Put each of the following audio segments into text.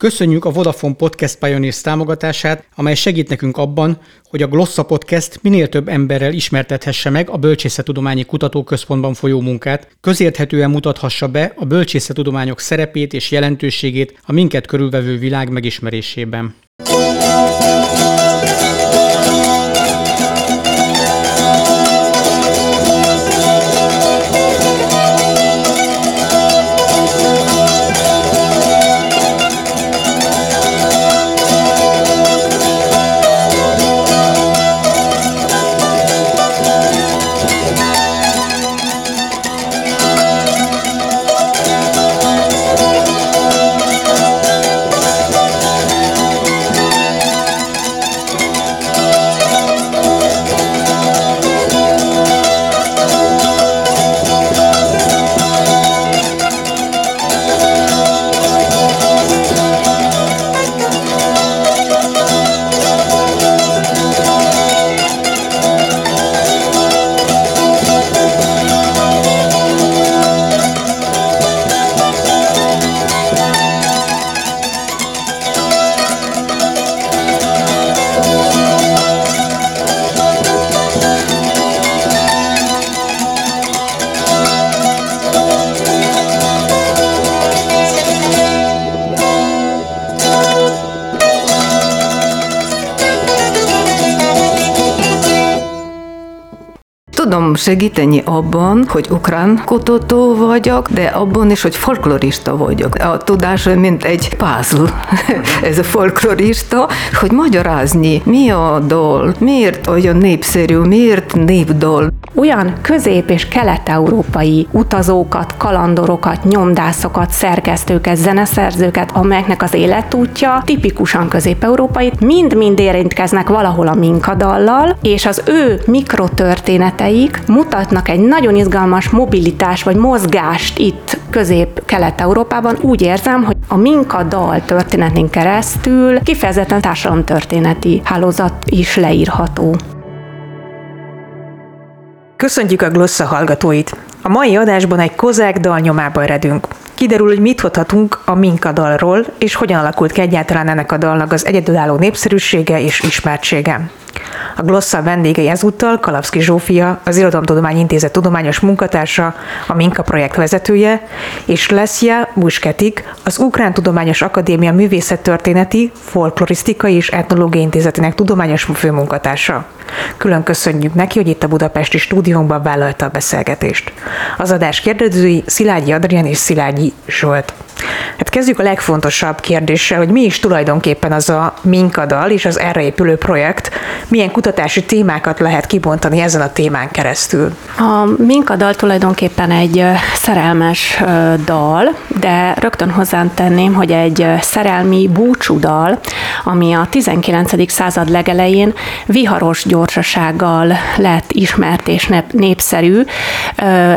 Köszönjük a Vodafone Podcast Pioneers támogatását, amely segít nekünk abban, hogy a Glossa Podcast minél több emberrel ismertethesse meg a Bölcsészetudományi Kutatóközpontban folyó munkát, közérthetően mutathassa be a bölcsészetudományok szerepét és jelentőségét a minket körülvevő világ megismerésében. Tudom segíteni abban, hogy ukrán kutató vagyok, de abban is, hogy folklorista vagyok. A tudás mint egy puzzle, ez a folklorista, hogy magyarázni, mi a dal, miért olyan népszerű, miért népdal. Olyan közép- és kelet-európai utazókat, kalandorokat, nyomdászokat, szerkesztőket, zeneszerzőket, amelyeknek az életútja tipikusan közép-európai, mind-mind érintkeznek valahol a minkadallal, és az ő mikrotörténetei műveik mutatnak egy nagyon izgalmas mobilitás vagy mozgást itt közép-kelet-európában. Úgy érzem, hogy a Minka dal történetén keresztül kifejezetten társadalomtörténeti hálózat is leírható. Köszöntjük a Glossa hallgatóit! A mai adásban egy kozák dal nyomába eredünk. Kiderül, hogy mit tudhatunk a Minka dalról, és hogyan alakult ki egyáltalán ennek a dalnak az egyedülálló népszerűsége és ismertsége. A Glossa vendégei ezúttal Kalapszki Zsófia, az Irodalomtudomány Intézet tudományos munkatársa, a Minka projekt vezetője, és Lesja Busketik, az Ukrán Tudományos Akadémia Művészettörténeti, Folklorisztikai és Etnológiai Intézetének tudományos főmunkatársa. Külön köszönjük neki, hogy itt a budapesti stúdiónkban vállalta a beszélgetést. Az adás kérdezői Szilágyi Adrián és Szilágyi Zsolt. Hát kezdjük a legfontosabb kérdéssel, hogy mi is tulajdonképpen az a Minkadal és az erre épülő projekt, milyen kutatási témákat lehet kibontani ezen a témán keresztül? A Minkadal tulajdonképpen egy szerelmes dal, de rögtön hozzátenném, hogy egy szerelmi búcsúdal, ami a 19. század legelején viharos gyorsasággal lett ismert és népszerű,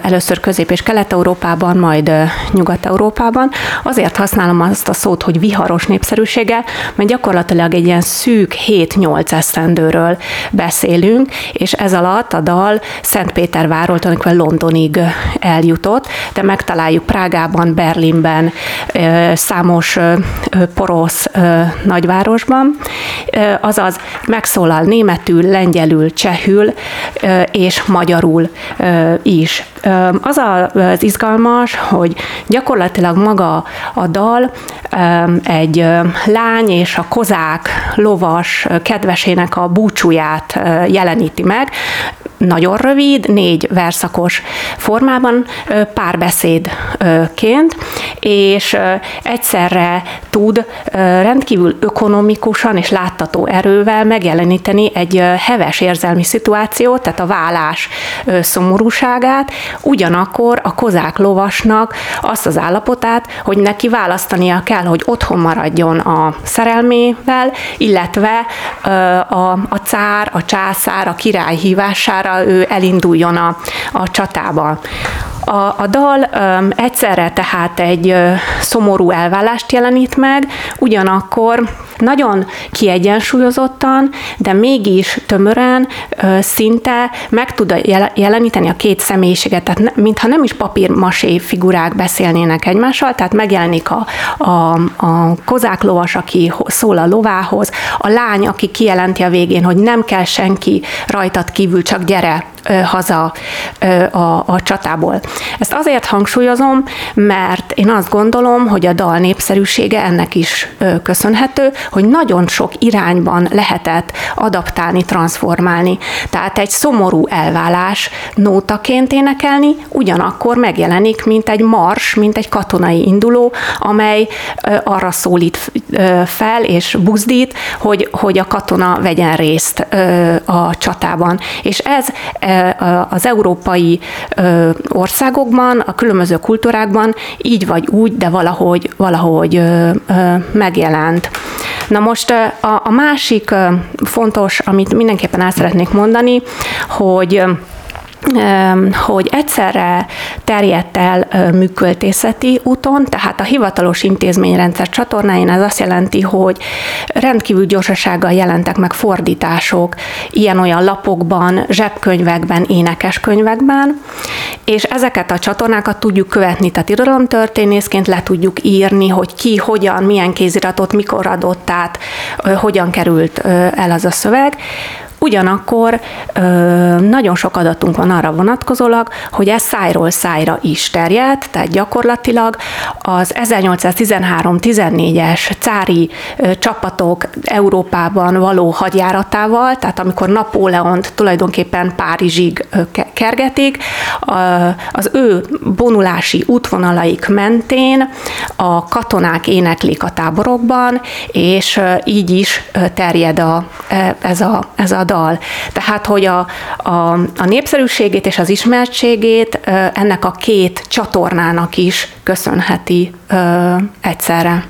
először Közép- és Kelet-Európában, majd Nyugat-Európában. Azért használom azt a szót, hogy viharos népszerűsége, mert gyakorlatilag egy ilyen szűk 7-8 esztendőről beszélünk, és ez alatt a dal Szentpéterváról tulajdonképpen Londonig eljutott, de megtaláljuk Prágában, Berlinben, számos porosz nagyvárosban, azaz megszólal németül, lengyelül, csehül és magyarul is. Az az izgalmas, hogy gyakorlatilag maga a dal. Egy lány és a kozák lovas kedvesének a búcsúját jeleníti meg, nagyon rövid, négy verszakos formában, párbeszédként, és egyszerre tud rendkívül ökonomikusan és láttató erővel megjeleníteni egy heves érzelmi szituációt, tehát a vállás szomorúságát, ugyanakkor a kozák lovasnak azt az állapotát, hogy neki választania kell, hogy otthon maradjon a szerelmével, illetve a, a cár, a császár, a király hívására ő elinduljon a, a csatába. A, a dal um, egyszerre tehát egy uh, szomorú elvállást jelenít meg, ugyanakkor nagyon kiegyensúlyozottan, de mégis tömören, uh, szinte meg tud jeleníteni a két személyiséget, tehát mintha nem is papírmasé figurák beszélnének egymással, tehát megjelenik a, a, a kozák lovas, aki szól a lovához, a lány, aki kijelenti a végén, hogy nem kell senki rajtad kívül, csak gyere Tere! Haza a, a csatából. Ezt azért hangsúlyozom, mert én azt gondolom, hogy a dal népszerűsége ennek is köszönhető, hogy nagyon sok irányban lehetett adaptálni, transformálni. Tehát egy szomorú elválás nótaként énekelni, ugyanakkor megjelenik, mint egy mars, mint egy katonai induló, amely arra szólít fel és buzdít, hogy, hogy a katona vegyen részt a csatában. És ez az európai országokban, a különböző kultúrákban így vagy úgy, de valahogy, valahogy megjelent. Na most a, másik fontos, amit mindenképpen el szeretnék mondani, hogy hogy egyszerre terjedt el műköltészeti úton, tehát a hivatalos intézményrendszer csatornáin ez azt jelenti, hogy rendkívül gyorsasággal jelentek meg fordítások ilyen-olyan lapokban, zsebkönyvekben, énekeskönyvekben, és ezeket a csatornákat tudjuk követni, tehát irodalomtörténészként le tudjuk írni, hogy ki, hogyan, milyen kéziratot, mikor adott át, hogyan került el az a szöveg, Ugyanakkor nagyon sok adatunk van arra vonatkozólag, hogy ez szájról szájra is terjedt, tehát gyakorlatilag az 1813-14-es cári csapatok Európában való hadjáratával, tehát amikor Napóleont tulajdonképpen Párizsig kergetik, az ő vonulási útvonalaik mentén a katonák éneklik a táborokban, és így is terjed a, e, ez, a, ez a dal. Tehát, hogy a, a, a népszerűségét és az ismertségét ennek a két csatornának is köszönheti egyszerre.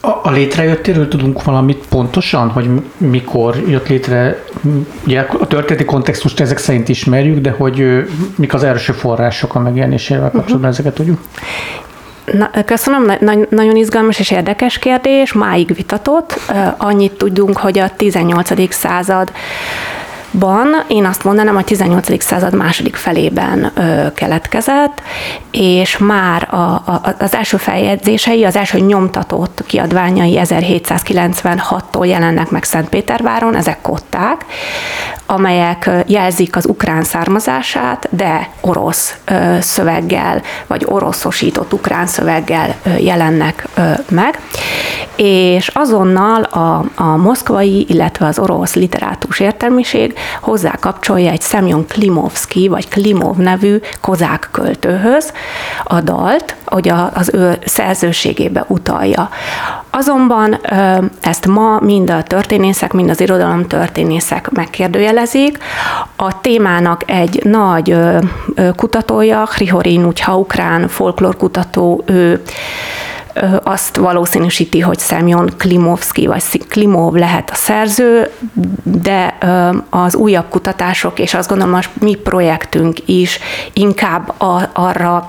A, a létrejöttéről tudunk valamit pontosan, hogy mikor jött létre, ugye a történeti kontextust ezek szerint ismerjük, de hogy mik az első források a megjelenésével kapcsolatban, uh-huh. ezeket tudjuk? Na, köszönöm, na, nagyon izgalmas és érdekes kérdés, máig vitatott. Annyit tudunk, hogy a 18. század Ban én azt mondanám, a 18. század második felében ö, keletkezett, és már a, a, az első feljegyzései, az első nyomtatott kiadványai 1796-tól jelennek meg Szentpéterváron, ezek kották, amelyek jelzik az ukrán származását, de orosz ö, szöveggel, vagy oroszosított ukrán szöveggel ö, jelennek ö, meg, és azonnal a, a moszkvai, illetve az orosz literátus értelmiség hozzá kapcsolja egy Semyon Klimovski, vagy Klimov nevű kozák költőhöz a dalt, hogy az ő szerzőségébe utalja. Azonban ezt ma mind a történészek, mind az irodalom történészek megkérdőjelezik. A témának egy nagy kutatója, Hrihorin Ugyha, ukrán folklórkutató, ő azt valószínűsíti, hogy Semyon Klimovski vagy Klimov lehet a szerző, de az újabb kutatások, és azt gondolom, a mi projektünk is inkább arra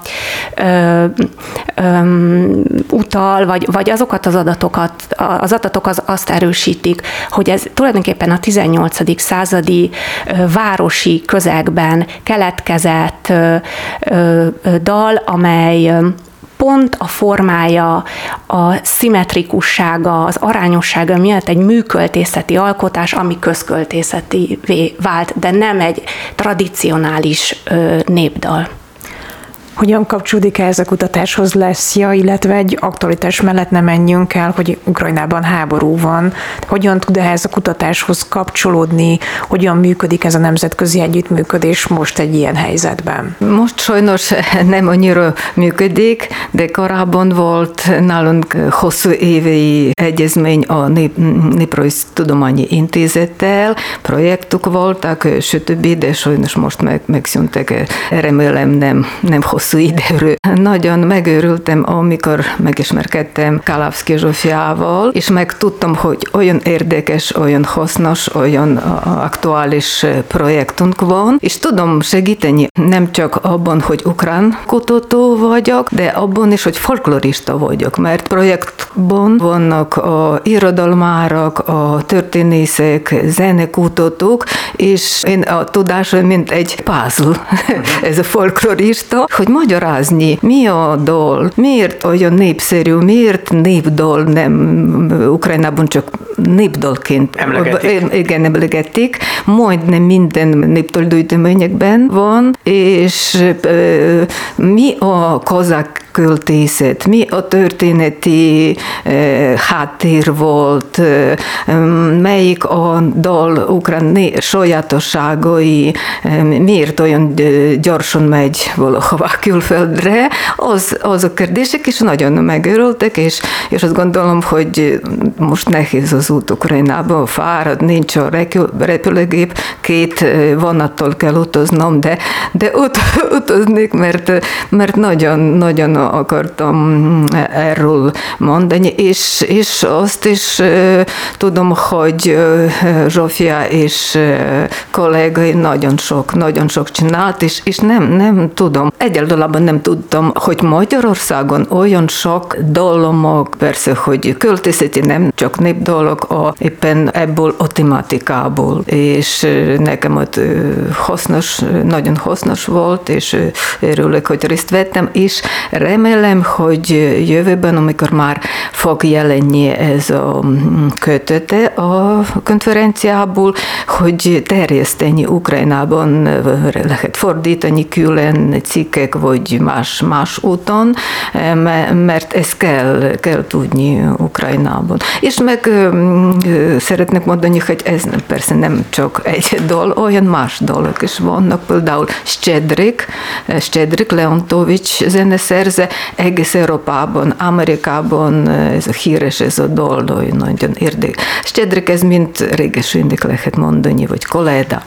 utal, vagy, vagy azokat az adatokat, az adatok az azt erősítik, hogy ez tulajdonképpen a 18. századi városi közegben keletkezett dal, amely pont a formája, a szimmetrikussága, az arányossága miatt egy műköltészeti alkotás, ami közköltészeti vált, de nem egy tradicionális népdal. Hogyan kapcsolódik ez a kutatáshoz lesz, ja, illetve egy aktualitás mellett nem menjünk el, hogy Ukrajnában háború van. Hogyan tud ehhez a kutatáshoz kapcsolódni, hogyan működik ez a nemzetközi együttműködés most egy ilyen helyzetben? Most sajnos nem annyira működik, de korábban volt nálunk hosszú évei egyezmény a Nép, Néprajz Tudományi Intézettel, projektok voltak, stb., de sajnos most meg, megszűntek, remélem nem, nem hosszú hosszú időről. Nagyon megőrültem, amikor megismerkedtem Kalavszki Zsófiával, és megtudtam, hogy olyan érdekes, olyan hasznos, olyan aktuális projektunk van, és tudom segíteni nem csak abban, hogy ukrán kutató vagyok, de abban is, hogy folklorista vagyok, mert projektban vannak a irodalmárok, a történészek, zenekutatók, és én a tudásom, mint egy puzzle, ez a folklorista, hogy magyarázni, mi a dal, miért olyan népszerű, miért népdal nem Ukrajnában csak népdalként emlegetik. Igen, emlegetik. Majdnem minden népdalgyűjteményekben van, és mi a kozák költészet, mi a történeti háttér volt, melyik a dal ukrán sajátosságai, miért olyan gyorsan megy valahova külföldre, az, az a kérdések is nagyon megörültek, és, és azt gondolom, hogy most nehéz az út Ukrajnába, fárad, nincs a repülőgép, két vonattal kell utaznom, de, de ut, utaznék, mert, mert nagyon, nagyon akartam erről mondani, és, és azt is tudom, hogy Zsófia és kollégai nagyon sok, nagyon sok csinált, és, és nem, nem tudom, egyáltalán nem tudtam, hogy Magyarországon olyan sok dalomok, persze, hogy költészeti nem csak népdalok, a, éppen ebből a tematikából, és nekem ott hasznos, nagyon hasznos volt, és örülök, hogy részt vettem, és remélem, hogy jövőben, amikor már fog jelenni ez a mm, kötete a konferenciából, hogy terjeszteni Ukrajnában lehet fordítani külön cikkek, vagy más, más úton, mert ezt kell, kell tudni Ukrajnában. És meg szeretnék mondani, hogy ez persze nem csak egy dal, olyan más dolgok is vannak, például Stedrik, Stedrik Leontovics zeneszerze, egész Európában, Amerikában ez a híres ez a dal, nagyon érdekes. Stedrik ez mint réges lehet mondani, vagy koléda.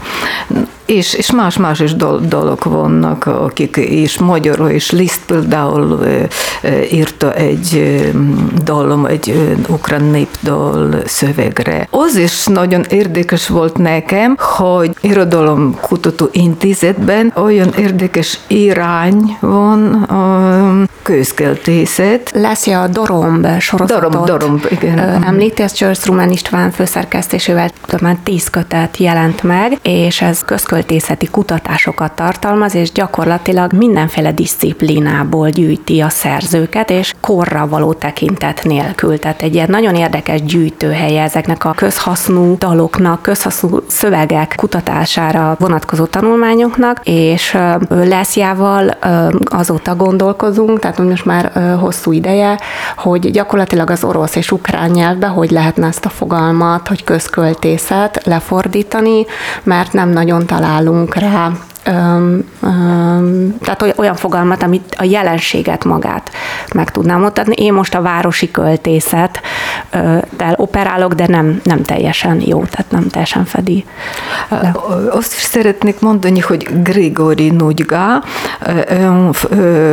És, és más-más is dolog vannak, akik is magyarul, és Liszt például írta egy dalom, egy ukrán népdal szövegre. Az is nagyon érdekes volt nekem, hogy Irodalom Kutató Intézetben olyan érdekes irány van a közkeltészet. Lesz a Doromb sorozatot Doromb, Doromb, igen. említi, ez Csörsz Rumán István főszerkesztésével több már tíz kötet jelent meg, és ez közköltészet költészeti kutatásokat tartalmaz, és gyakorlatilag mindenféle disziplinából gyűjti a szerzőket, és korra való tekintet nélkül. Tehát egy ilyen nagyon érdekes gyűjtőhelye ezeknek a közhasznú daloknak, közhasznú szövegek kutatására vonatkozó tanulmányoknak, és Leszjával azóta gondolkozunk, tehát most már hosszú ideje, hogy gyakorlatilag az orosz és ukrán nyelvbe hogy lehetne ezt a fogalmat, hogy közköltészet lefordítani, mert nem nagyon talál találunk rá öm, öm, tehát olyan fogalmat, amit a jelenséget magát meg tudnám mutatni. Én most a városi költészet del operálok, de nem, nem teljesen jó, tehát nem teljesen fedi. Le. Azt is szeretnék mondani, hogy Grigori Nudga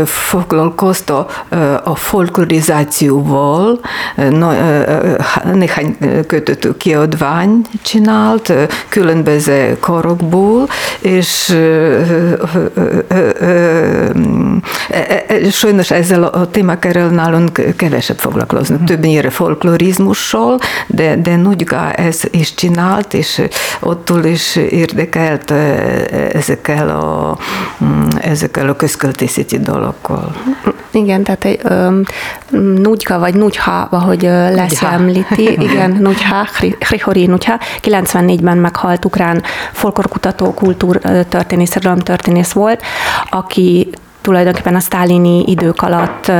foglalkozta a folklorizációval, néhány kötött kiadvány csinált, különböző korokból, és sajnos ezzel a témákerrel nálunk kevesebb foglalkoznak. Többnyire folklorizmussal, de, de Nudga ez is csinált, és ottól is érdekelt ezekkel a, ezekkel a közköltészeti dolgokkal. Igen, tehát egy Nudga vagy Nudja, ahogy lesz említi, igen, Nudja, Hrihori Nudja, 94-ben meghalt ukrán folklorkutató, kultúrtörténész, történész volt, aki tulajdonképpen a sztálini idők alatt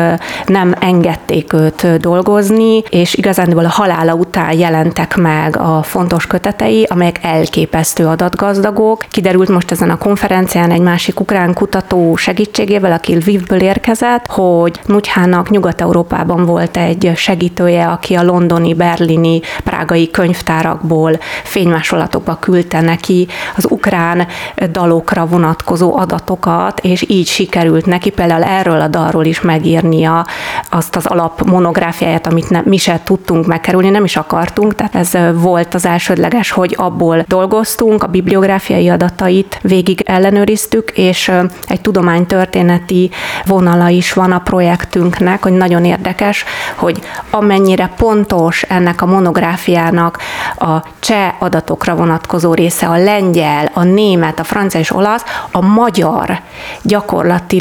nem engedték őt dolgozni, és igazándiból a halála után jelentek meg a fontos kötetei, amelyek elképesztő adatgazdagok. Kiderült most ezen a konferencián egy másik ukrán kutató segítségével, aki Lvivből érkezett, hogy Nutyhának Nyugat-Európában volt egy segítője, aki a londoni, berlini, prágai könyvtárakból fénymásolatokba küldte neki az ukrán dalokra vonatkozó adatokat, és így sikerült sikerült neki például erről a dalról is megírnia azt az alap monográfiáját, amit ne, mi se tudtunk megkerülni, nem is akartunk, tehát ez volt az elsődleges, hogy abból dolgoztunk, a bibliográfiai adatait végig ellenőriztük, és egy tudománytörténeti vonala is van a projektünknek, hogy nagyon érdekes, hogy amennyire pontos ennek a monográfiának a cseh adatokra vonatkozó része, a lengyel, a német, a francia és olasz, a magyar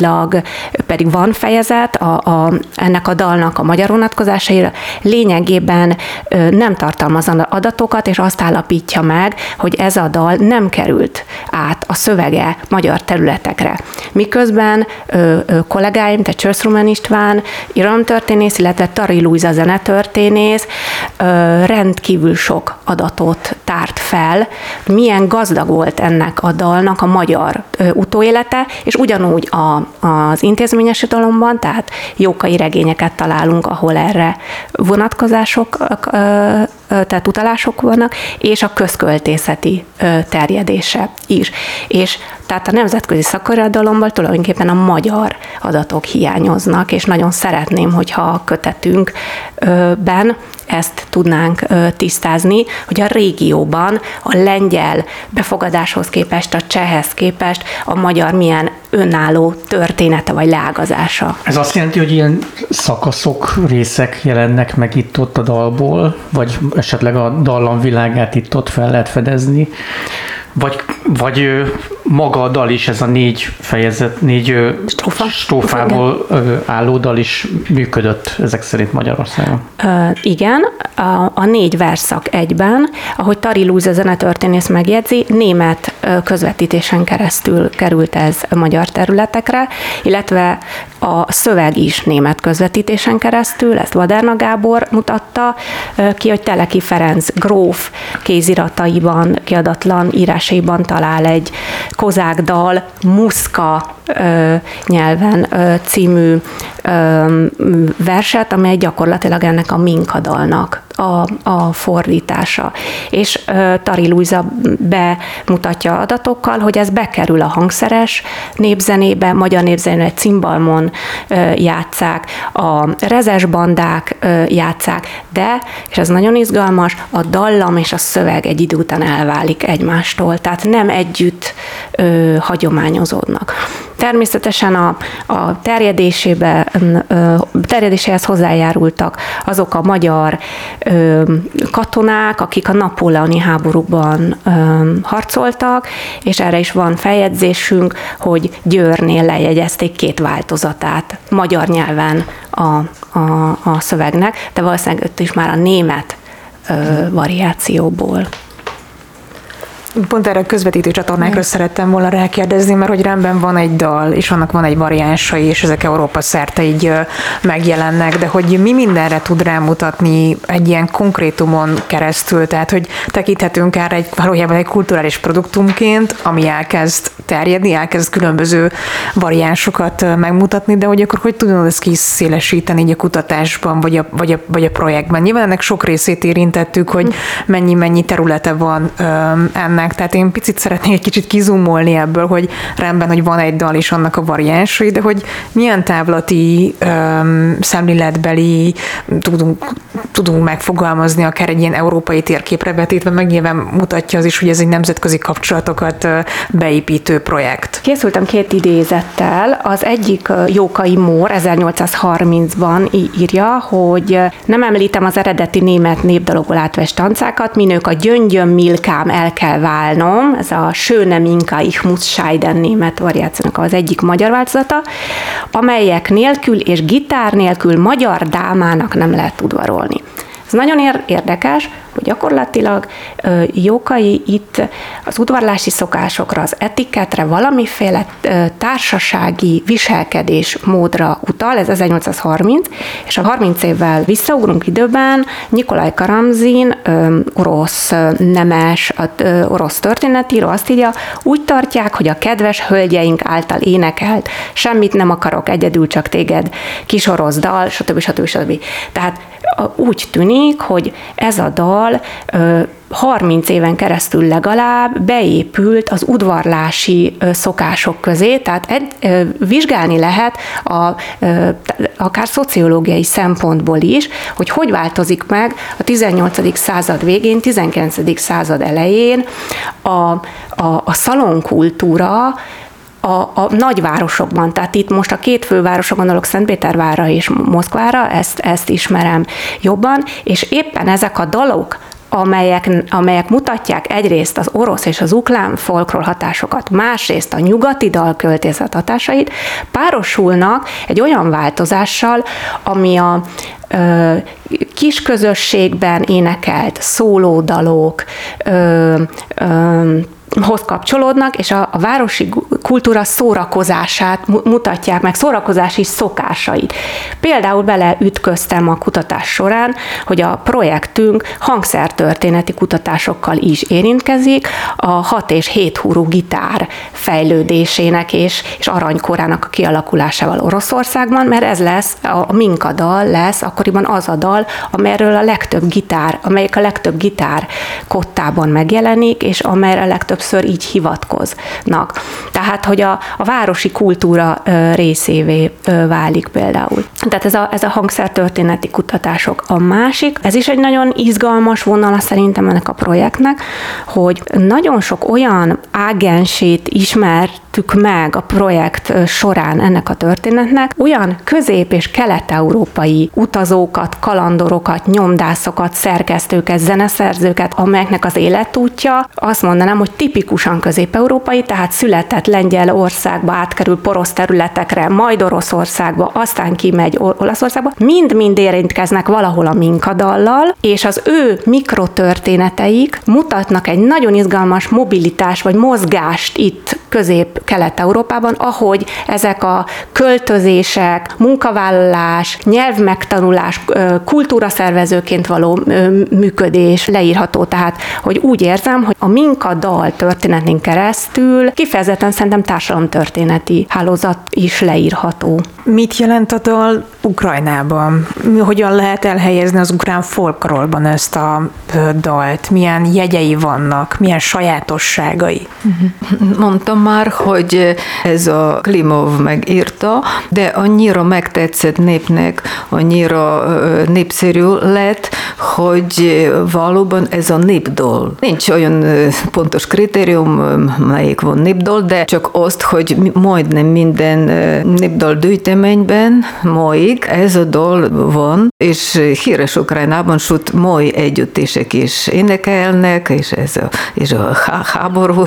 gyakorlatilag pedig van fejezet a, a, ennek a dalnak a magyar vonatkozásaira, lényegében nem tartalmaz adatokat, és azt állapítja meg, hogy ez a dal nem került át a szövege magyar területekre. Miközben ö, ö, kollégáim, tehát Csörszrumen István, irodalomtörténész, illetve Tari Luisa zenetörténész ö, rendkívül sok adatot tárt fel, milyen gazdag volt ennek a dalnak a magyar ö, utóélete, és ugyanúgy a, az intézményes irodalomban, tehát jókai regényeket találunk, ahol erre vonatkozások tehát utalások vannak, és a közköltészeti terjedése is. És tehát a nemzetközi szakirodalomból tulajdonképpen a magyar adatok hiányoznak, és nagyon szeretném, hogyha a kötetünkben ezt tudnánk tisztázni, hogy a régióban a lengyel befogadáshoz képest, a csehhez képest a magyar milyen önálló története vagy leágazása. Ez azt jelenti, hogy ilyen szakaszok, részek jelennek meg itt-ott a dalból, vagy esetleg a dallam világát itt-ott fel lehet fedezni? Vagy, vagy maga a dal is, ez a négy fejezet, négy Strofa? strófából álló dal is működött ezek szerint Magyarországon? Uh, igen, a, a négy verszak egyben, ahogy Tari Lúze zenetörténész megjegyzi, német közvetítésen keresztül került ez magyar területekre, illetve a szöveg is német közvetítésen keresztül, ezt Vaderna Gábor mutatta ki, hogy Teleki Ferenc gróf kézirataiban, kiadatlan írásaiban talál egy kozák dal, muszka ö, nyelven ö, című verset, amely gyakorlatilag ennek a minkadalnak a, a fordítása. És ö, Tari Luisa bemutatja adatokkal, hogy ez bekerül a hangszeres népzenébe, magyar népzenébe, cimbalmon játszák, a rezes bandák játszák, de, és ez nagyon izgalmas, a dallam és a szöveg egy idő után elválik egymástól, tehát nem együtt hagyományozódnak. Természetesen a, a terjedésébe, terjedéséhez hozzájárultak azok a magyar katonák, akik a napóleoni háborúban harcoltak, és erre is van feljegyzésünk, hogy Győrnél lejegyezték két változatát magyar nyelven a, a, a szövegnek, de valószínűleg ott is már a német variációból. Pont erre a közvetítő csatornákra szerettem volna rákérdezni, mert hogy rendben van egy dal, és annak van egy variánsai, és ezek Európa szerte így megjelennek, de hogy mi mindenre tud rámutatni egy ilyen konkrétumon keresztül, tehát hogy tekinthetünk erre egy, valójában egy kulturális produktumként, ami elkezd terjedni, elkezd különböző variánsokat megmutatni, de hogy akkor hogy tudod ezt kiszélesíteni így a kutatásban, vagy a, vagy, a, vagy a projektben. Nyilván ennek sok részét érintettük, hogy mennyi-mennyi területe van ennek, vannak, tehát én picit szeretnék egy kicsit kizumolni ebből, hogy rendben, hogy van egy dal is annak a variánsai, de hogy milyen távlati öm, szemléletbeli tudunk, tudunk megfogalmazni akár egy ilyen európai térképre vetítve, meg nyilván mutatja az is, hogy ez egy nemzetközi kapcsolatokat beépítő projekt. Készültem két idézettel. Az egyik Jókai Mór 1830-ban írja, hogy nem említem az eredeti német népdalokból átvest tancákat, minők a gyöngyöm milkám el kell válnom, ez a Schöne Minka ich muss scheiden német variációnak az egyik magyar változata, amelyek nélkül és gitár nélkül magyar dámának nem lehet udvarolni. Ez nagyon érdekes, hogy gyakorlatilag Jókai itt az udvarlási szokásokra, az etiketre, valamiféle társasági viselkedés módra utal, ez 1830, és a 30 évvel visszaugrunk időben, Nikolaj Karamzin, orosz nemes, orosz történetíró azt írja, úgy tartják, hogy a kedves hölgyeink által énekelt, semmit nem akarok, egyedül csak téged, kis orosz dal, stb. stb. stb. Tehát úgy tűnik, hogy ez a dal 30 éven keresztül legalább beépült az udvarlási szokások közé, tehát ed, vizsgálni lehet a, akár szociológiai szempontból is, hogy hogy változik meg a 18. század végén, 19. század elején a, a, a szalonkultúra, a, a nagyvárosokban, tehát itt most a két fővárosra gondolok, Szentpétervára és Moszkvára, ezt, ezt ismerem jobban, és éppen ezek a dalok, amelyek, amelyek mutatják egyrészt az orosz és az ukrán folklor hatásokat, másrészt a nyugati dalköltészet hatásait, párosulnak egy olyan változással, ami a ö, kis énekelt szólódalok, ö, ö, hoz kapcsolódnak, és a, a városi kultúra szórakozását mutatják meg, szórakozási szokásait. Például beleütköztem a kutatás során, hogy a projektünk hangszertörténeti kutatásokkal is érintkezik, a 6 és 7 húrú gitár fejlődésének és, és aranykorának a kialakulásával Oroszországban, mert ez lesz, a Minka dal lesz akkoriban az a dal, amelyről a legtöbb gitár, amelyik a legtöbb gitár kottában megjelenik, és amelyre a legtöbb többször így hivatkoznak. Tehát, hogy a, a városi kultúra részévé válik például. Tehát ez a, ez a hangszertörténeti kutatások. A másik, ez is egy nagyon izgalmas vonala szerintem ennek a projektnek, hogy nagyon sok olyan ágensét ismertük meg a projekt során ennek a történetnek, olyan közép- és kelet-európai utazókat, kalandorokat, nyomdászokat, szerkesztőket, zeneszerzőket, amelyeknek az életútja azt mondanám, hogy tipikusan közép-európai, tehát született Lengyelországba, átkerül porosz területekre, majd Oroszországba, aztán kimegy Olaszországba, mind-mind érintkeznek valahol a minkadallal, és az ő mikrotörténeteik mutatnak egy nagyon izgalmas mobilitás vagy mozgást itt közép-kelet-európában, ahogy ezek a költözések, munkavállalás, nyelvmegtanulás, kultúraszervezőként való működés leírható. Tehát, hogy úgy érzem, hogy a minkadal történetén keresztül kifejezetten szerintem társadalomtörténeti hálózat is leírható. Mit jelent a dal Ukrajnában? Hogyan lehet elhelyezni az ukrán folklorban ezt a dalt? Milyen jegyei vannak? Milyen sajátosságai? Mondtam már, hogy ez a Klimov megírta, de annyira megtetszett népnek, annyira népszerű lett, hogy valóban ez a népdol. Nincs olyan pontos kritérium, melyik van népdol, de csak azt, hogy majdnem minden népdal gyűjteményben moig ez a dal van, és híres Ukrajnában, sőt, mai együttések is énekelnek, és ez a, és a háború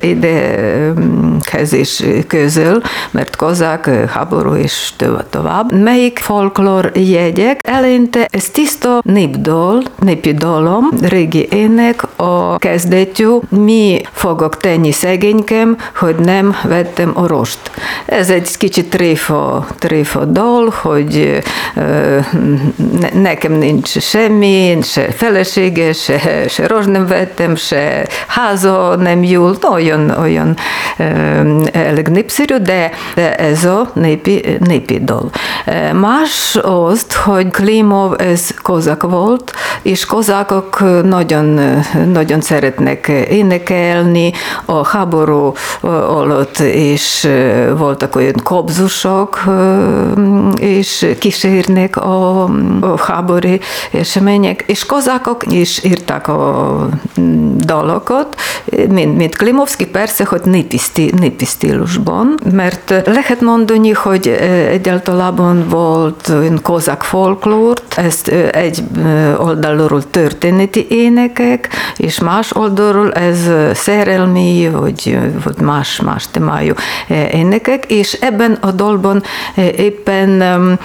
idehez is közül, mert kozák, háború és tovább. Melyik folklor jegyek? Eleinte ez tiszta népdal, népi dalom, régi ének, a kezdetű, mi fogok tenni szegénykem, hogy nem vettem orost. Ez egy kicsit tréfa, tréfa dal, hogy ne, nekem nincs semmi, se felesége, se, se rost nem vettem, se háza nem jól, olyan, olyan elég népszerű, de, de ez a népi, népi dal. Más az, hogy Klimov ez kozak volt, és kozákok nagyon, nagyon szeretnek énekelni a háború alatt, és voltak olyan kobzusok, és kísérnek a, a háború események, és kozákok is írták a dalokat, mint, mint Klimovski, persze, hogy népi, stíl, népi stílusban, mert lehet mondani, hogy egyáltalában volt kozák folklórt, ezt egy oldalról történeti énekek, és más oldalról ez szerelmi, vagy, vagy más, más témájú énekek, és ebben a dalban éppen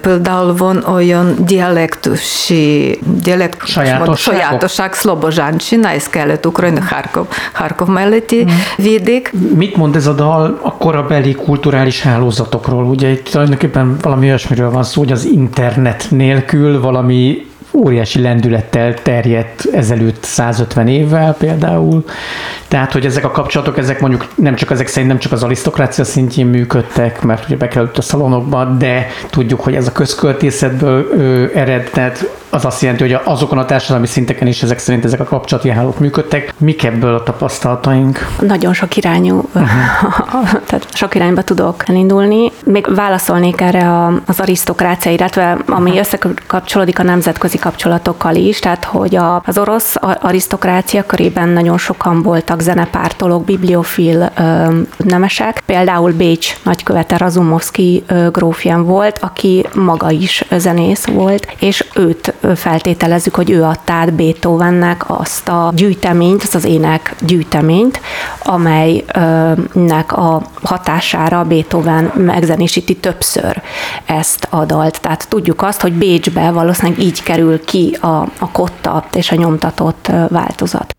például van olyan dialektusi, dialektus, sajátosság, szlobozsáncsina, ez kellett Ukrajna, Harkov, Harkov melletti mm. vidék. Mit mond ez a dal a korabeli kulturális hálózatokról? Ugye itt tulajdonképpen valami olyasmiről van szó, hogy az internet nélkül valami óriási lendülettel terjedt ezelőtt 150 évvel például Tehát, hogy ezek a kapcsolatok, ezek mondjuk nem csak ezek szerint nem csak az arisztokrácia szintjén működtek, mert ugye bekerült a szalonokba, de tudjuk, hogy ez a közköltészetből ö, ered, tehát az azt jelenti, hogy azokon a társadalmi szinteken is ezek szerint ezek a kapcsolati hálók működtek. Mik ebből a tapasztalataink? Nagyon sok irányú, uh-huh. tehát sok irányba tudok elindulni. Még válaszolnék erre az arisztokrácia, illetve ami uh-huh. összekapcsolódik a nemzetközi kapcsolatokkal is, tehát hogy a, az orosz arisztokrácia körében nagyon sokan voltak zenepártolók, bibliofil ö, nemesek. Például Bécs nagykövete Razumovski grófján volt, aki maga is zenész volt, és őt feltételezzük, hogy ő adta át Beethovennek azt a gyűjteményt, azt az ének gyűjteményt, amelynek a hatására Beethoven megzenésíti többször ezt a dalt. Tehát tudjuk azt, hogy Bécsbe valószínűleg így kerül ki a, a kotta és a nyomtatott változat.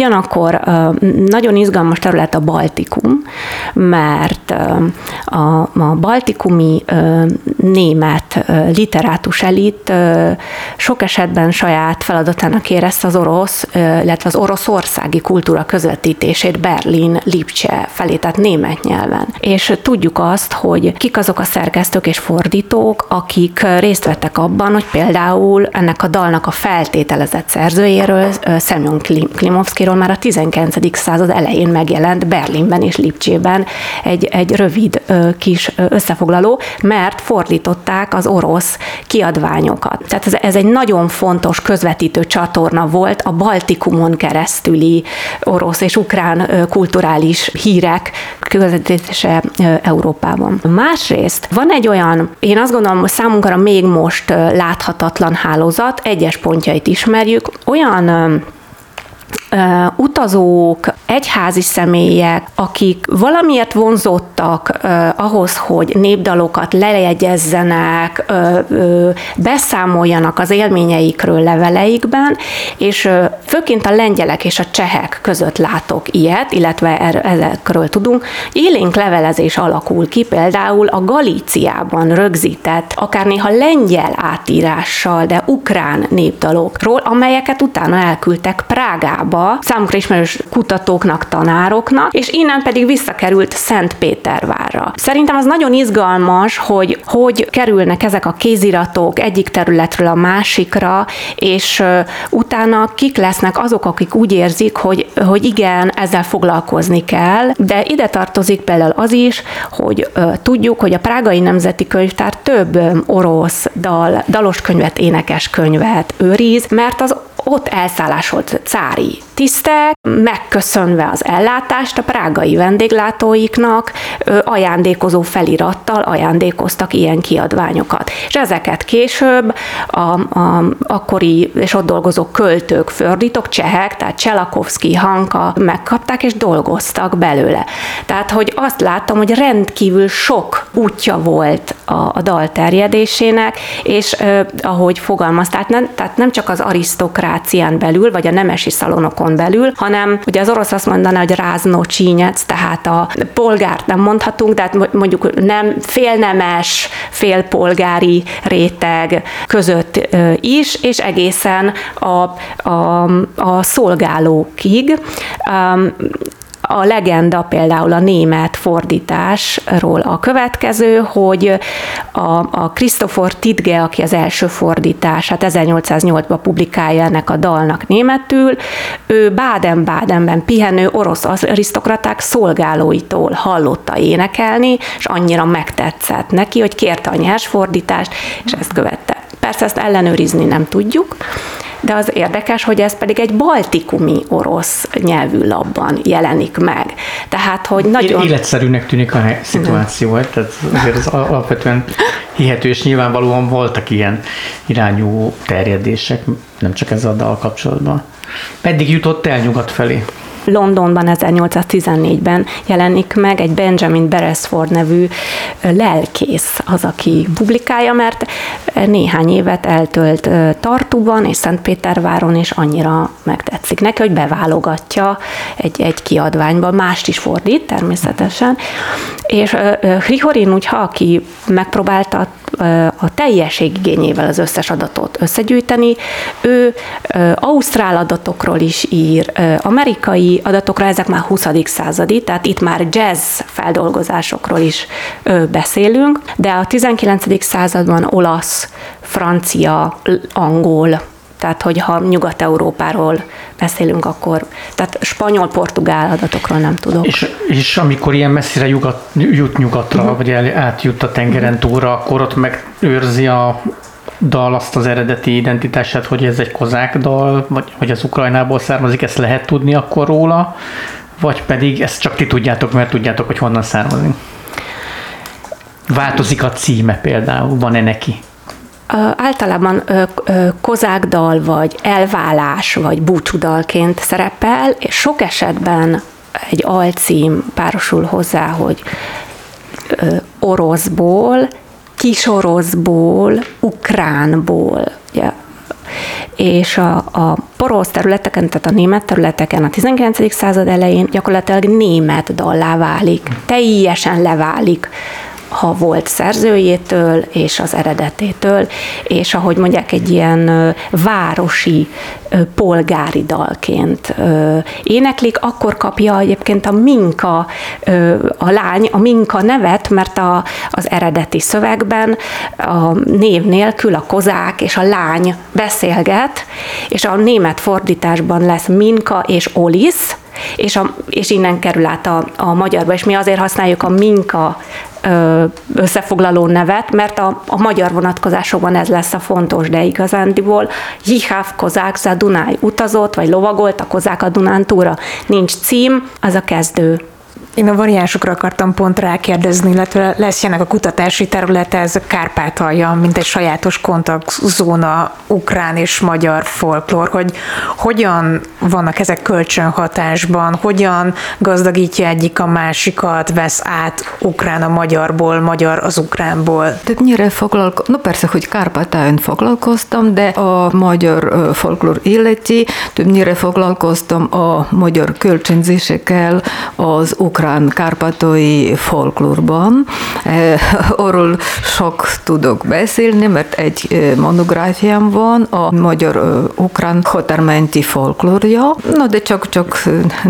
Ugyanakkor nagyon izgalmas terület a Baltikum, mert a, a baltikumi német literátus elit sok esetben saját feladatának érezte az orosz, illetve az oroszországi kultúra közvetítését Berlin, Lipcse felé, tehát német nyelven. És tudjuk azt, hogy kik azok a szerkesztők és fordítók, akik részt vettek abban, hogy például ennek a dalnak a feltételezett szerzőjéről, Semyon Klimovszkiról már a 19. század elején megjelent Berlinben és Lipcsében egy, egy rövid kis összefoglaló, mert fordították az orosz kiadványokat. Tehát ez, ez egy nagyon fontos közvetítő csatorna volt a Baltikumon keresztüli orosz és ukrán kulturális hírek közvetítése Európában. Másrészt van egy olyan, én azt gondolom, számunkra még most láthatatlan hálózat, egyes pontjait ismerjük, olyan utazók egyházi személyek, akik valamiért vonzottak ahhoz, hogy népdalokat lejegyezzenek, uh, beszámoljanak az élményeikről leveleikben, és főként a lengyelek és a csehek között látok ilyet, illetve er- ezekről tudunk. Élénk levelezés alakul ki, például a Galíciában rögzített, akár néha lengyel átírással, de ukrán népdalokról, amelyeket utána elküldtek Prágába, számukra ismerős kutatóknak, tanároknak, és innen pedig visszakerült Szentpétervárra. Szerintem az nagyon izgalmas, hogy hogy kerülnek ezek a kéziratok egyik területről a másikra, és utána kik lesznek azok, akik úgy érzik, hogy, hogy igen, ezzel foglalkozni kell, de ide tartozik például az is, hogy tudjuk, hogy a Prágai Nemzeti Könyvtár több orosz dal, dalos könyvet, énekes könyvet őriz, mert az ott elszállásolt cári tisztek, megköszönve az ellátást a prágai vendéglátóiknak ajándékozó felirattal ajándékoztak ilyen kiadványokat. És ezeket később a, a akkori és ott dolgozó költők, fördítók, csehek, tehát Cselakovszki, Hanka megkapták és dolgoztak belőle. Tehát, hogy azt láttam, hogy rendkívül sok útja volt a, a dal terjedésének, és eh, ahogy fogalmazták, nem, tehát nem csak az arisztokrácián belül, vagy a nemesi szalonokon belül, hanem ugye az orosz azt mondaná, hogy rázno csínyec, tehát a polgárt nem mondhatunk, tehát mondjuk nem félnemes, félpolgári réteg között is, és egészen a, a, a szolgálókig. A legenda például a német fordításról a következő, hogy a, a Christopher Tidge, aki az első fordítását 1808-ban publikálja ennek a dalnak németül, ő Baden-Badenben pihenő orosz arisztokraták szolgálóitól hallotta énekelni, és annyira megtetszett neki, hogy kérte a nyers fordítást, és ezt követte. Persze ezt ellenőrizni nem tudjuk, de az érdekes, hogy ez pedig egy baltikumi orosz nyelvű labban jelenik meg. Tehát, hogy nagyon... Életszerűnek tűnik a szituáció, Nem. tehát azért az alapvetően hihető, és nyilvánvalóan voltak ilyen irányú terjedések, nem csak ezzel a dal kapcsolatban. Pedig jutott el nyugat felé. Londonban 1814-ben jelenik meg egy Benjamin Beresford nevű lelkész az, aki publikálja, mert néhány évet eltölt Tartuban és Szentpéterváron, és annyira megtetszik neki, hogy beválogatja egy, egy kiadványba, mást is fordít természetesen, és Hrihorin úgy, ha aki megpróbálta a teljeség igényével az összes adatot összegyűjteni, ő ausztrál adatokról is ír, amerikai adatokra, ezek már 20. századi, tehát itt már jazz feldolgozásokról is beszélünk, de a 19. században olasz, francia, angol, tehát, hogyha Nyugat-Európáról beszélünk, akkor, tehát spanyol-portugál adatokról nem tudok. És, és amikor ilyen messzire jugat, jut nyugatra, uh-huh. vagy el, átjut a tengeren mhm. túlra, akkor ott megőrzi a dal azt az eredeti identitását, hogy ez egy kozák dal, vagy hogy az Ukrajnából származik, ezt lehet tudni akkor róla, vagy pedig ezt csak ti tudjátok, mert tudjátok, hogy honnan származik. Változik a címe például, van-e neki? általában kozákdal, vagy elválás, vagy búcsúdalként szerepel, és sok esetben egy alcím párosul hozzá, hogy oroszból, kisoroszból, ukránból, ugye, és a, a porosz területeken, tehát a német területeken a 19. század elején gyakorlatilag német dallá válik, teljesen leválik ha volt szerzőjétől és az eredetétől, és ahogy mondják, egy ilyen városi polgári dalként éneklik, akkor kapja egyébként a Minka, a lány a Minka nevet, mert a, az eredeti szövegben a név nélkül a kozák és a lány beszélget, és a német fordításban lesz Minka és Olisz, és, a, és innen kerül át a, a magyarba, és mi azért használjuk a Minka összefoglaló nevet, mert a, a magyar vonatkozásokban ez lesz a fontos, de igazándiból Jiháv Kozák za Dunaj utazott, vagy lovagolt a Kozák a Dunántúra. Nincs cím, az a kezdő Én a variánsokra akartam pont rákérdezni, illetve lesz ennek a kutatási területe, ez a Kárpátalja, mint egy sajátos kontaktzóna ukrán és magyar folklór, hogy hogyan vannak ezek kölcsönhatásban, hogyan gazdagítja egyik a másikat, vesz át ukrán a magyarból, magyar az ukránból. Többnyire foglalkoztam, no persze, hogy Kárpátalján foglalkoztam, de a magyar folklór illeti, többnyire foglalkoztam a magyar kölcsönzésekkel az ukrán kárpátai folklórban. Arról sok tudok beszélni, mert egy monográfiám van a magyar-ukrán határmenti folklórja, no de csak, csak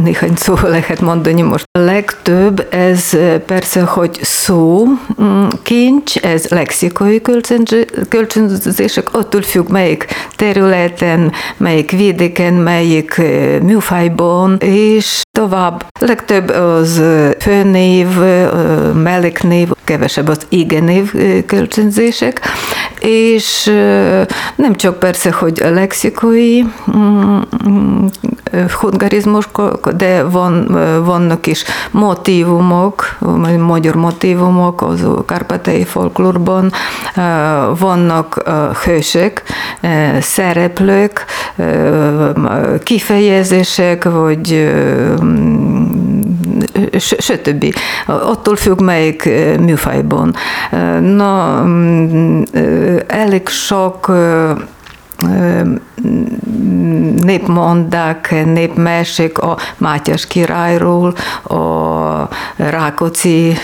néhány szó lehet mondani most. A legtöbb ez persze, hogy szó, mm, kincs, ez lexikai kölcsönzések, attól függ, melyik területen, melyik vidéken, melyik műfajban, és tovább. Legtöbb az főnév, melléknév, kevesebb az igenév kölcsönzések, és nem csak persze, hogy a lexikai mm, hungarizmusok, de van, vannak is motivumok, magyar motivumok az kárpátai folklórban, vannak hősök, szereplők, kifejezések, vagy stb. Attól függ, melyik műfajban. Na, elég sok népmondák, népmesék a Mátyás királyról, a Rákóczi,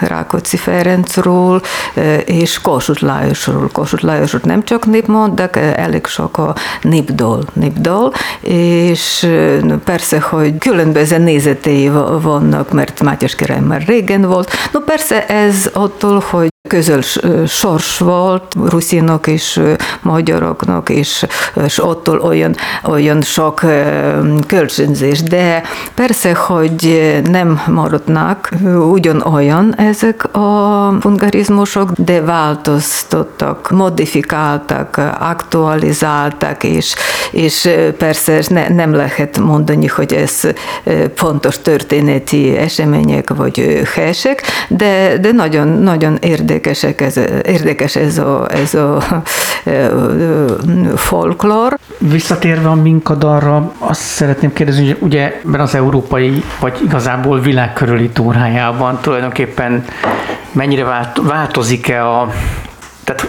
Rákóczi Ferencről és Kossuth Lajosról. Kossuth Lajosról nem csak népmondák, elég sok a népdol, népdol, és persze, hogy különböző nézetei vannak, mert Mátyás király már régen volt. No persze ez attól, hogy közös sors volt ruszinok és magyaroknak, és, és attól olyan, olyan sok kölcsönzés. De persze, hogy nem maradnak ugyanolyan ezek a fungarizmusok, de változtattak, modifikáltak, aktualizáltak, és, és persze ne, nem lehet mondani, hogy ez pontos történeti események vagy hesek, de, de nagyon, nagyon érdekes érdekesek ez, érdekes ez a, ez a folklór. Visszatérve a minkadalra, azt szeretném kérdezni, hogy ugye ebben az európai, vagy igazából világkörüli túrájában tulajdonképpen mennyire változik-e a tehát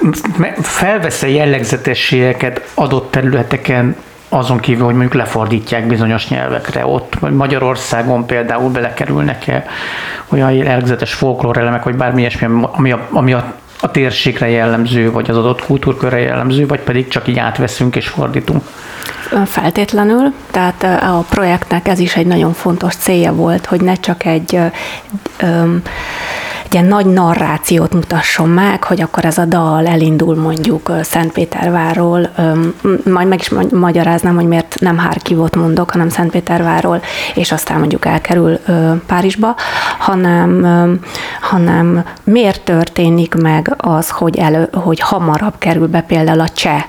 felvesz-e jellegzetességeket adott területeken azon kívül, hogy mondjuk lefordítják bizonyos nyelvekre ott, vagy Magyarországon például belekerülnek-e olyan jellegzetes folklórelemek, vagy bármi ilyesmi, ami a, ami a, a térségre jellemző, vagy az adott kultúrkörre jellemző, vagy pedig csak így átveszünk és fordítunk? Feltétlenül, tehát a projektnek ez is egy nagyon fontos célja volt, hogy ne csak egy um, egy ilyen nagy narrációt mutasson meg, hogy akkor ez a dal elindul mondjuk Szentpéterváról, majd meg is magyaráznám, hogy miért nem Hárkivot mondok, hanem Szentpéterváról, és aztán mondjuk elkerül Párizsba, hanem, hanem miért történik meg az, hogy, elő, hogy hamarabb kerül be például a cseh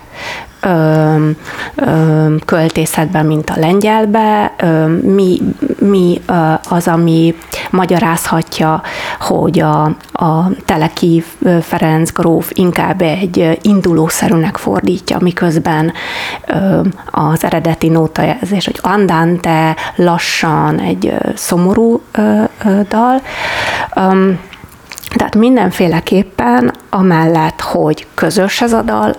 ö, ö, költészetben, mint a lengyelbe. Ö, mi, mi ö, az, ami magyarázhatja, hogy a, a Teleki Ferenc gróf inkább egy indulószerűnek fordítja, miközben ö, az eredeti nótajelzés, hogy andante, lassan, egy szomorú ö, ö, dal. Ö, tehát mindenféleképpen, amellett, hogy közös ez a dal,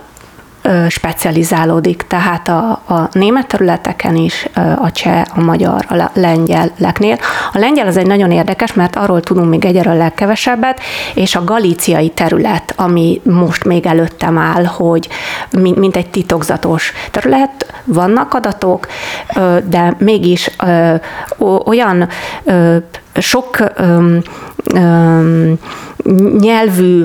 specializálódik, tehát a, a német területeken is, a cseh, a magyar, a lengyeleknél. A lengyel az egy nagyon érdekes, mert arról tudunk még egyről legkevesebbet, és a galíciai terület, ami most még előttem áll, hogy mint egy titokzatos terület, vannak adatok, de mégis olyan sok nyelvű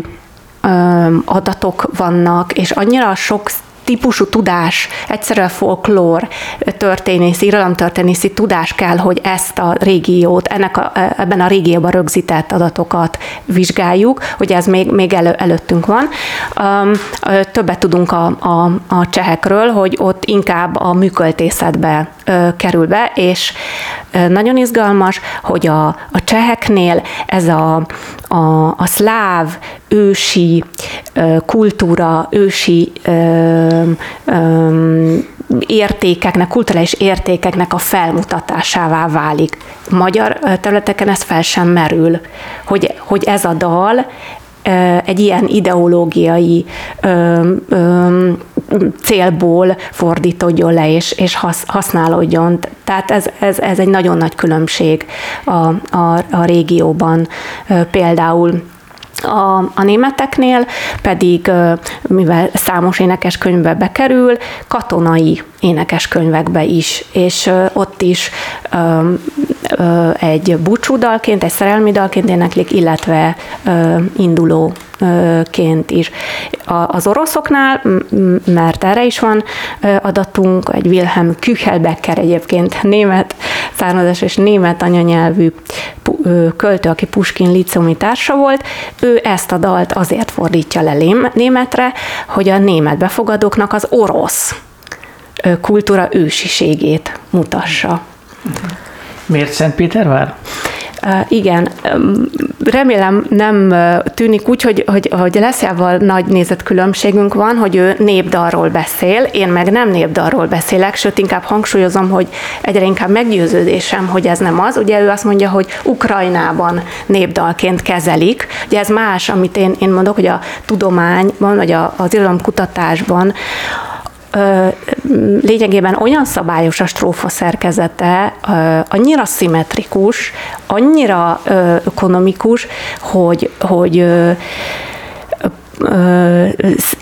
adatok vannak, és annyira sok típusú tudás, egyszerűen folklór történészi, irodalomtörténészi tudás kell, hogy ezt a régiót, ennek a, ebben a régióban rögzített adatokat vizsgáljuk, hogy ez még, még elő, előttünk van. Többet tudunk a, a, a csehekről, hogy ott inkább a műköltészetbe kerül be, és nagyon izgalmas, hogy a, a cseheknél ez a, a, a szláv ősi kultúra, ősi értékeknek, kulturális értékeknek a felmutatásává válik. Magyar területeken ez fel sem merül, hogy, hogy ez a dal egy ilyen ideológiai ö, ö, célból fordítódjon le, és, és használódjon. Tehát ez, ez, ez egy nagyon nagy különbség a, a, a régióban. Például a, a németeknél pedig, mivel számos énekeskönyvbe bekerül, katonai énekeskönyvekbe is, és ott is egy búcsúdalként, egy szerelmi dalként éneklik, illetve induló ként is. Az oroszoknál, mert erre is van adatunk, egy Wilhelm Küchelbecker egyébként német származás és német anyanyelvű költő, aki Puskin liceumi társa volt, ő ezt a dalt azért fordítja le németre, hogy a német befogadóknak az orosz kultúra ősiségét mutassa. Miért Szentpétervár? Igen, remélem nem tűnik úgy, hogy, hogy, hogy Leszjával nagy nézetkülönbségünk van, hogy ő népdalról beszél, én meg nem népdalról beszélek, sőt inkább hangsúlyozom, hogy egyre inkább meggyőződésem, hogy ez nem az. Ugye ő azt mondja, hogy Ukrajnában népdalként kezelik. Ugye ez más, amit én, én mondok, hogy a tudományban, vagy a, az irodalomkutatásban lényegében olyan szabályos a strófa szerkezete, annyira szimmetrikus, annyira ökonomikus, hogy, hogy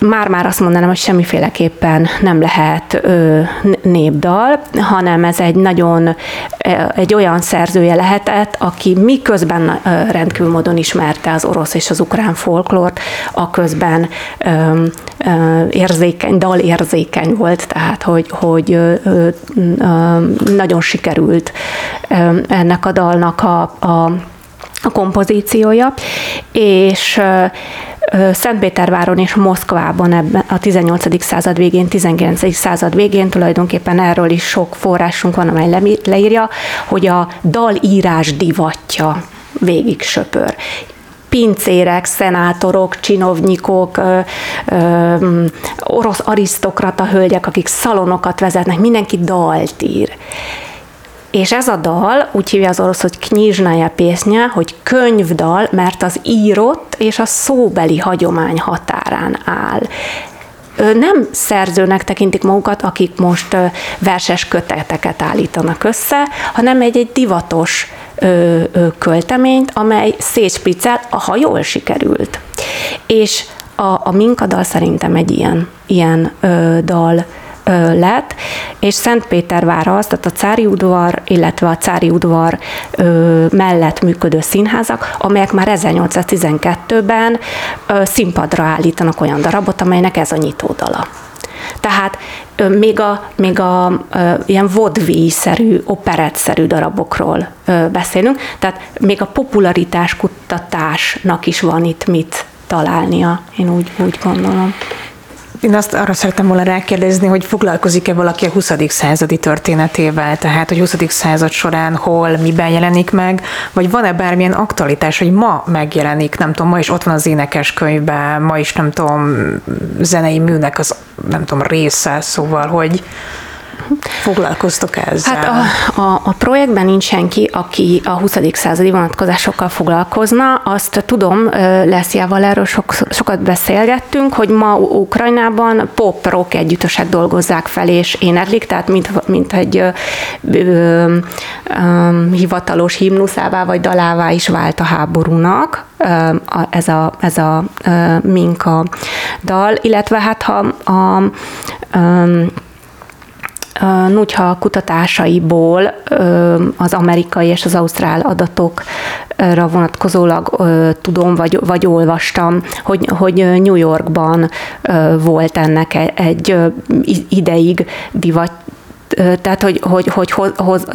már-már azt mondanám, hogy semmiféleképpen nem lehet népdal, hanem ez egy nagyon, egy olyan szerzője lehetett, aki miközben rendkívül módon ismerte az orosz és az ukrán folklort, a közben érzékeny, dal érzékeny volt, tehát hogy, hogy nagyon sikerült ennek a dalnak a, a a kompozíciója, és Szentpéterváron és Moszkvában ebben a 18. század végén, 19. század végén tulajdonképpen erről is sok forrásunk van, amely leírja, hogy a dalírás divatja végig söpör pincérek, szenátorok, csinovnyikok, ö, ö, orosz arisztokrata hölgyek, akik szalonokat vezetnek, mindenki dalt ír. És ez a dal úgy hívja az orosz, hogy knyizsnája pésznya, hogy könyvdal, mert az írott és a szóbeli hagyomány határán áll nem szerzőnek tekintik magukat, akik most verses köteteket állítanak össze, hanem egy-egy divatos költeményt, amely szétspricel, ha jól sikerült. És a, a Minkadal szerintem egy ilyen, ilyen ö, dal lett, és Szentpétervár az, tehát a Cári udvar, illetve a Cári udvar mellett működő színházak, amelyek már 1812-ben színpadra állítanak olyan darabot, amelynek ez a nyitódala. Tehát még a, még a, ilyen vodvíj-szerű, operett-szerű darabokról beszélünk, tehát még a popularitás kutatásnak is van itt mit találnia, én úgy, úgy gondolom. Én azt arra szerettem volna rákérdezni, hogy foglalkozik-e valaki a 20. századi történetével, tehát hogy 20. század során hol, miben jelenik meg, vagy van-e bármilyen aktualitás, hogy ma megjelenik, nem tudom, ma is ott van az énekeskönyvben, ma is nem tudom, zenei műnek az nem tudom, része, szóval, hogy foglalkoztok ezzel? Hát a, a, a projektben nincs senki, aki a 20. századi vonatkozásokkal foglalkozna. Azt tudom, Leszjával erről sok, sokat beszélgettünk, hogy ma Ukrajnában pop-rock együttesek dolgozzák fel és éneklik, tehát mint, mint egy ö, ö, ö, hivatalos himnuszává vagy dalává is vált a háborúnak ez a, ez a Minka dal, illetve hát ha a, a Nugyha kutatásaiból az amerikai és az ausztrál adatokra vonatkozólag tudom, vagy, vagy olvastam, hogy, hogy New Yorkban volt ennek e, egy ideig divat tehát hogy, hogy, hogy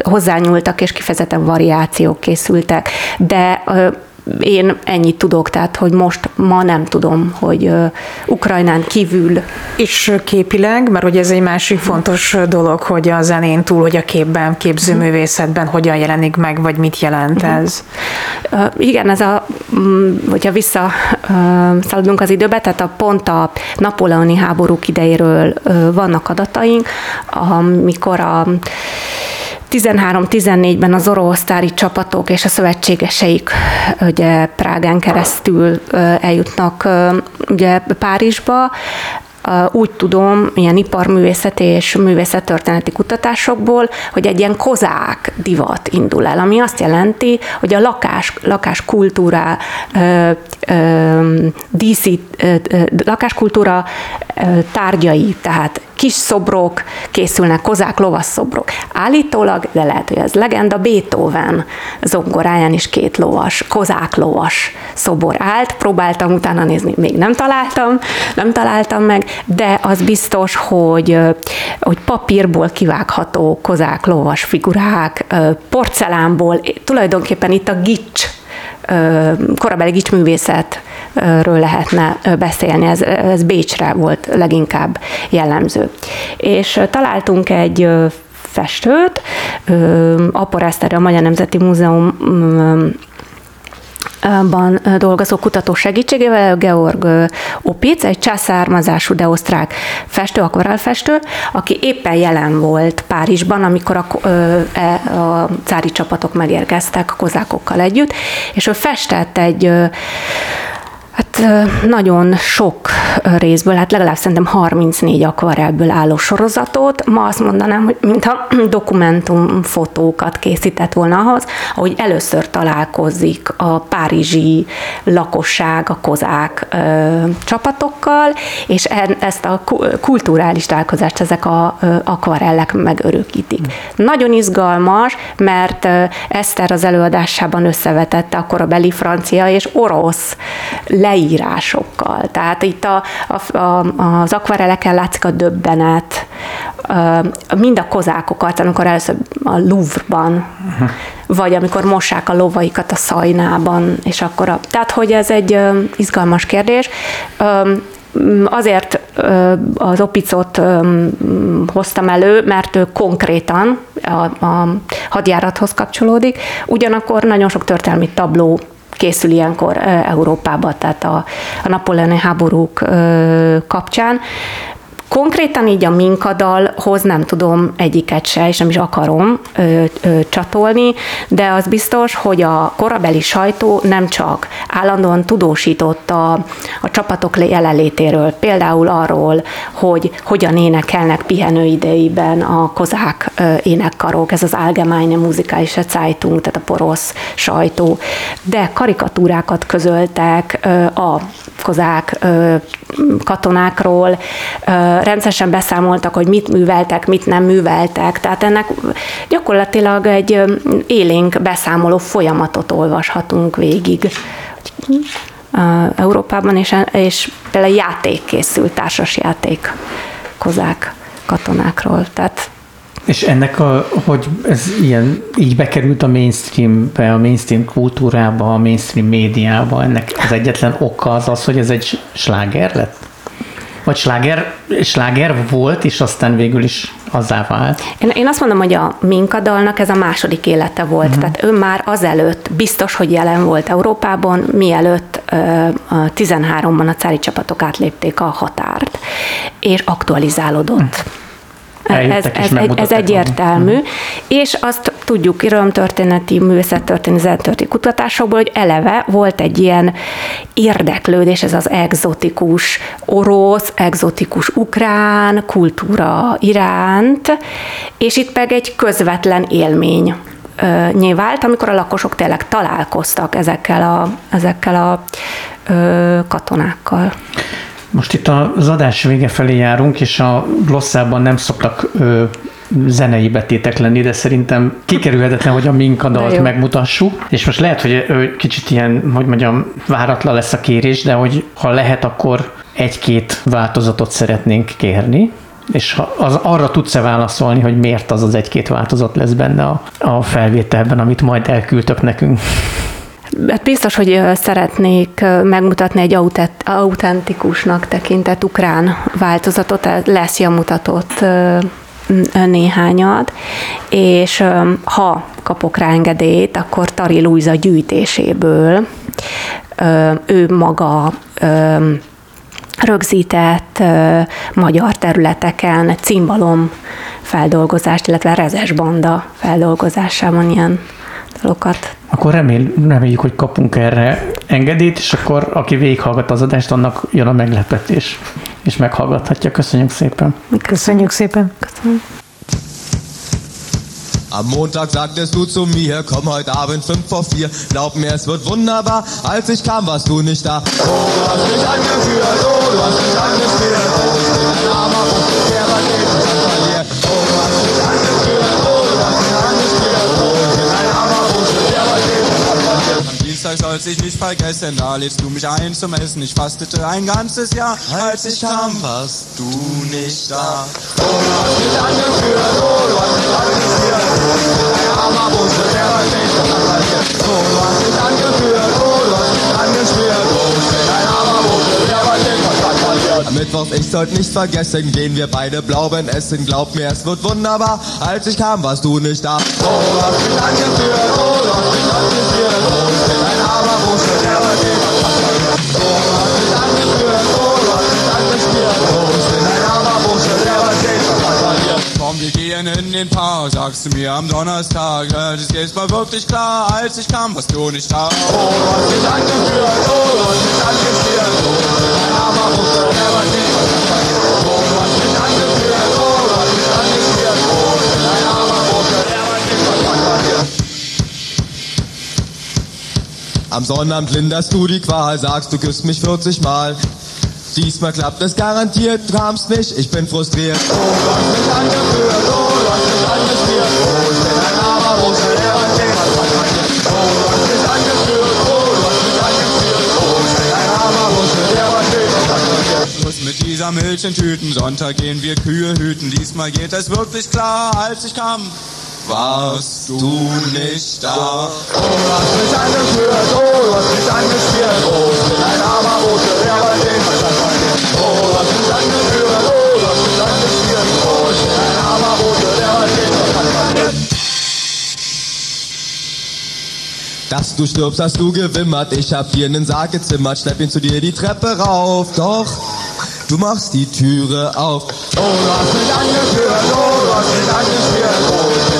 hozzányúltak, és kifejezetten variációk készültek, de én ennyit tudok, tehát hogy most ma nem tudom, hogy Ukrajnán kívül. És képileg, mert hogy ez egy másik fontos dolog, hogy a zenén túl, hogy a képben, képzőművészetben hogyan jelenik meg, vagy mit jelent mhm. ez? Igen, ez a, um, hogyha visszaszaladunk az időbe, tehát a pont a napoleoni háborúk idejéről vannak adataink, amikor a 13-14-ben az orosztári csapatok és a szövetségeseik ugye Prágán keresztül eljutnak ugye Párizsba, úgy tudom, ilyen iparművészeti és művészettörténeti kutatásokból, hogy egy ilyen kozák divat indul el, ami azt jelenti, hogy a lakás, lakáskultúra díszít, lakáskultúra tárgyai, tehát kis szobrok készülnek, kozák lovas szobrok. Állítólag, de lehet, hogy ez legenda, Beethoven zongoráján is két lovas, kozák lovas szobor állt. Próbáltam utána nézni, még nem találtam, nem találtam meg, de az biztos, hogy, hogy papírból kivágható kozák lovas figurák, porcelánból, tulajdonképpen itt a gics korabeli gicsművészetről lehetne beszélni, ez, ez Bécsre volt leginkább jellemző. És találtunk egy festőt, Apor Eszter, a Magyar Nemzeti Múzeum ban dolgozó kutató segítségével, Georg Opic, egy császármazású, de osztrák festő, akvarelfestő, aki éppen jelen volt Párizsban, amikor a, e, a cári csapatok megérkeztek a kozákokkal együtt, és ő festett egy Hát nagyon sok részből, hát legalább szerintem 34 akvarelből álló sorozatot. Ma azt mondanám, hogy mintha dokumentumfotókat készített volna ahhoz, ahogy először találkozik a párizsi lakosság, a kozák ö, csapatokkal, és ezt a kulturális találkozást ezek a akvarellek megörökítik. Mm. Nagyon izgalmas, mert Eszter az előadásában összevetette a korabeli francia és orosz leírásokkal. Tehát itt a, a, a, az akvareleken látszik a döbbenet, mind a kozákokat, amikor először a Louvre-ban, uh-huh. vagy amikor mossák a lovaikat a szajnában, és akkor a, tehát, hogy ez egy izgalmas kérdés. Azért az opicot hoztam elő, mert ő konkrétan a, a hadjárathoz kapcsolódik, ugyanakkor nagyon sok történelmi tabló készül ilyenkor Európába, tehát a, a napoleoni háborúk kapcsán. Konkrétan így a minkadalhoz nem tudom egyiket se, és nem is akarom ö, ö, csatolni, de az biztos, hogy a korabeli sajtó nem csak állandóan tudósított a, a csapatok jelenlétéről, például arról, hogy hogyan énekelnek pihenőidejében a kozák ö, énekkarok, ez az Allgemeine Musikalische Zeitung, tehát a porosz sajtó, de karikatúrákat közöltek ö, a kozák ö, katonákról, ö, rendszeresen beszámoltak, hogy mit műveltek, mit nem műveltek, tehát ennek gyakorlatilag egy élénk beszámoló folyamatot olvashatunk végig. Európában, és, és például játék készült, társas játék kozák katonákról. Tehát és ennek, a, hogy ez ilyen, így bekerült a mainstreambe, a mainstream kultúrába, a mainstream médiába, ennek az egyetlen oka az az, hogy ez egy sláger lett? Vagy sláger, sláger volt, és aztán végül is azzá vált. Én, én azt mondom, hogy a Minkadalnak ez a második élete volt. Uh-huh. Tehát ő már azelőtt biztos, hogy jelen volt Európában, mielőtt ö, a 13-ban a cári csapatok átlépték a határt, és aktualizálódott. Uh-huh ez, ez, ez egyértelmű, uh-huh. és azt tudjuk örömtörténeti, művészettörténeti, zenetörténeti kutatásokból, hogy eleve volt egy ilyen érdeklődés, ez az egzotikus orosz, egzotikus ukrán kultúra iránt, és itt meg egy közvetlen élmény nyilvált, amikor a lakosok tényleg találkoztak ezekkel a, ezekkel a ö, katonákkal. Most itt az adás vége felé járunk, és a glosszában nem szoktak ö, zenei betétek lenni, de szerintem kikerülhetetlen, hogy a minkadalt megmutassuk, és most lehet, hogy ö, kicsit ilyen, hogy mondjam, váratlan lesz a kérés, de hogy ha lehet, akkor egy-két változatot szeretnénk kérni, és ha az, arra tudsz-e válaszolni, hogy miért az az egy-két változat lesz benne a, a felvételben, amit majd elküldtök nekünk? Hát biztos, hogy szeretnék megmutatni egy autentikusnak tekintett ukrán változatot, lesz mutatott néhányat, és ha kapok rá engedélyt, akkor Tari Luisa gyűjtéséből ő maga rögzített magyar területeken cimbalom feldolgozást, illetve rezes banda feldolgozásában ilyen dalokat. Akkor remél, reméljük, hogy kapunk erre engedélyt, és akkor aki végighallgat az adást, annak jön a meglepetés, és meghallgathatja. Köszönjük szépen. Köszönjük szépen. Köszönjük. Am Montag sagtest du zu mir, komm heute Abend fünf vor vier. Glaub mir, es wird wunderbar. Als ich kam, warst du nicht da. Oh, du hast mich angeführt, oh, du hast mich angespielt. Oh, ich bin ein armer Fuchs, der was geht Dienstag soll's ich nicht vergessen, da lädst du mich ein zum Essen. Ich fastete ein ganzes Jahr. Als ich kam, warst du nicht da. Oh, du hast mich angeführt, oh, du hast mich angespielt. Mittwoch, ich sollte nicht vergessen, gehen wir beide Blaubeeren essen. Glaub mir, es wird wunderbar. Als ich kam, warst du nicht da. Oh, du hast mich angeführt, oh, du hast mich angeführt. Oh, ich bin in den Park, sagst du mir am Donnerstag. Das geht mal wirklich klar, als ich kam, warst du nicht da. Oh, hast mich angeführt, oh, hast mich angespielt. Oh, Am Sonnabend linderst du die Qual, sagst du küsst mich 40 Mal. Diesmal klappt es garantiert, du kamst nicht, ich bin frustriert. Oh, du hast mich angeführt, oh, du hast mich angespielt. Oh, ich bin ein armer Bursche, der was den was Oh, du hast mich angeführt, oh, du hast mich angespielt. Oh, ich bin ein armer Bursche, der was den was Schluss mit dieser Milch in Tüten, Sonntag gehen wir Kühe hüten. Diesmal geht es wirklich klar, als ich kam warst du nicht da. Oh, du hast mich angeführt, oh, du hast mich angespielt, oh, ich bin ein armer Bursche, der bei dem was Oh, du hast mich angeführt, oh, du hast mich angespielt, oh, ich bin ein armer Bursche, der bei dem was Dass du stirbst, hast du gewimmert. Ich hab dir einen Sarg gezimmert, schlepp ihn zu dir die Treppe rauf. Doch Du machst die Türe auf. Oh, du hast mich angeführt, bei. Oh, du hast mich angeführt, oh,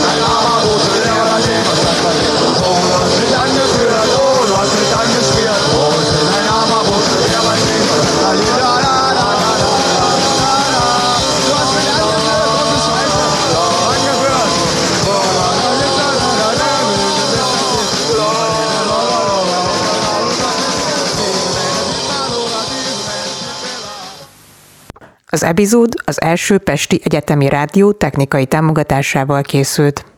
Az epizód az első Pesti Egyetemi Rádió technikai támogatásával készült.